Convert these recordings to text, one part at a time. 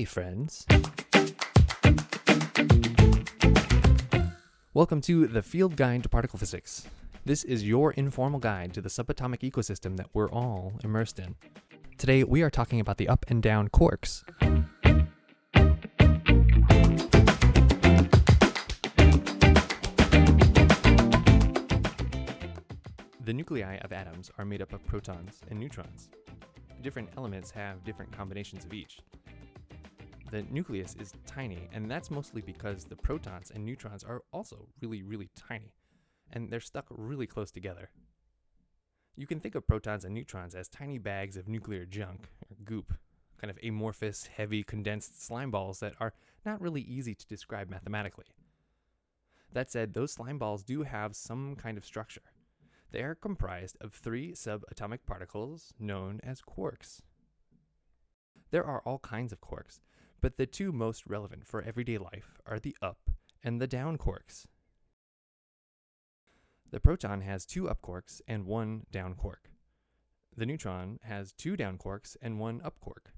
Hey, friends. Welcome to the Field Guide to Particle Physics. This is your informal guide to the subatomic ecosystem that we're all immersed in. Today, we are talking about the up and down quarks. The nuclei of atoms are made up of protons and neutrons. Different elements have different combinations of each. The nucleus is tiny, and that's mostly because the protons and neutrons are also really, really tiny, and they're stuck really close together. You can think of protons and neutrons as tiny bags of nuclear junk, or goop, kind of amorphous, heavy, condensed slime balls that are not really easy to describe mathematically. That said, those slime balls do have some kind of structure. They are comprised of three subatomic particles known as quarks. There are all kinds of quarks, but the two most relevant for everyday life are the up and the down quarks. The proton has two up quarks and one down quark. The neutron has two down quarks and one up quark.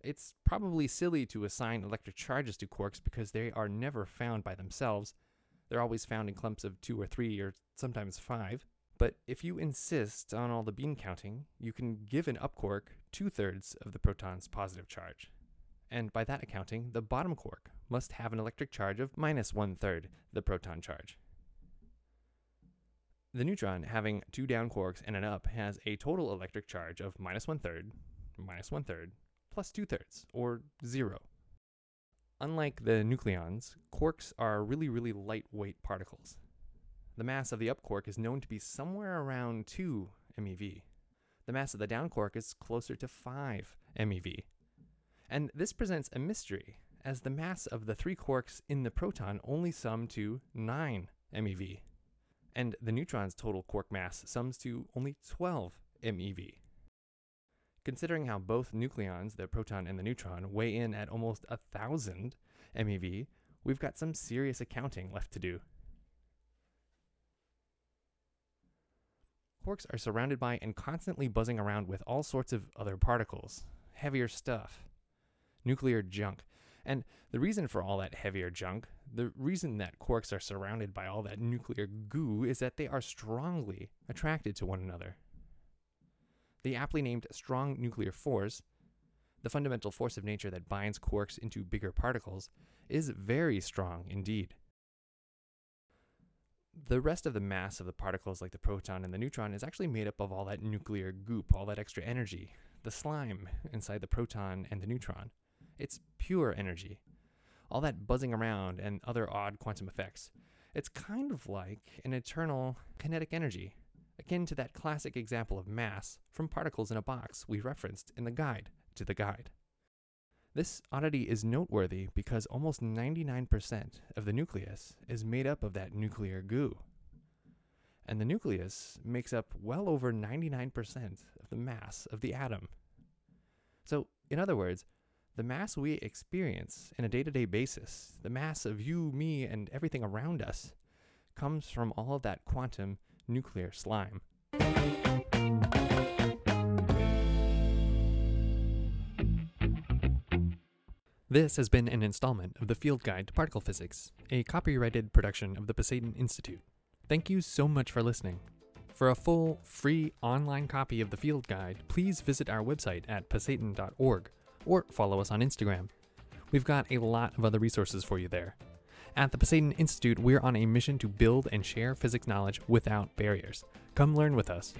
It's probably silly to assign electric charges to quarks because they are never found by themselves. They're always found in clumps of two or three or sometimes five. But if you insist on all the bean counting, you can give an up quark two thirds of the proton's positive charge. And by that accounting, the bottom quark must have an electric charge of minus one third the proton charge. The neutron, having two down quarks and an up, has a total electric charge of minus one third, minus one third, plus two thirds, or zero. Unlike the nucleons, quarks are really, really lightweight particles. The mass of the up quark is known to be somewhere around 2 MeV. The mass of the down quark is closer to 5 MeV. And this presents a mystery, as the mass of the three quarks in the proton only sum to 9 MeV, and the neutron's total quark mass sums to only 12 MeV. Considering how both nucleons, the proton and the neutron, weigh in at almost a thousand MeV, we've got some serious accounting left to do. Quarks are surrounded by and constantly buzzing around with all sorts of other particles, heavier stuff, nuclear junk. And the reason for all that heavier junk, the reason that quarks are surrounded by all that nuclear goo, is that they are strongly attracted to one another. The aptly named strong nuclear force, the fundamental force of nature that binds quarks into bigger particles, is very strong indeed. The rest of the mass of the particles, like the proton and the neutron, is actually made up of all that nuclear goop, all that extra energy, the slime inside the proton and the neutron. It's pure energy. All that buzzing around and other odd quantum effects. It's kind of like an eternal kinetic energy, akin to that classic example of mass from particles in a box we referenced in the guide to the guide. This oddity is noteworthy because almost 99% of the nucleus is made up of that nuclear goo. And the nucleus makes up well over 99% of the mass of the atom. So, in other words, the mass we experience in a day to day basis, the mass of you, me, and everything around us, comes from all of that quantum nuclear slime. This has been an installment of the Field Guide to Particle Physics, a copyrighted production of the Pasayten Institute. Thank you so much for listening. For a full, free online copy of the Field Guide, please visit our website at pasayten.org or follow us on Instagram. We've got a lot of other resources for you there. At the Pasayten Institute, we're on a mission to build and share physics knowledge without barriers. Come learn with us.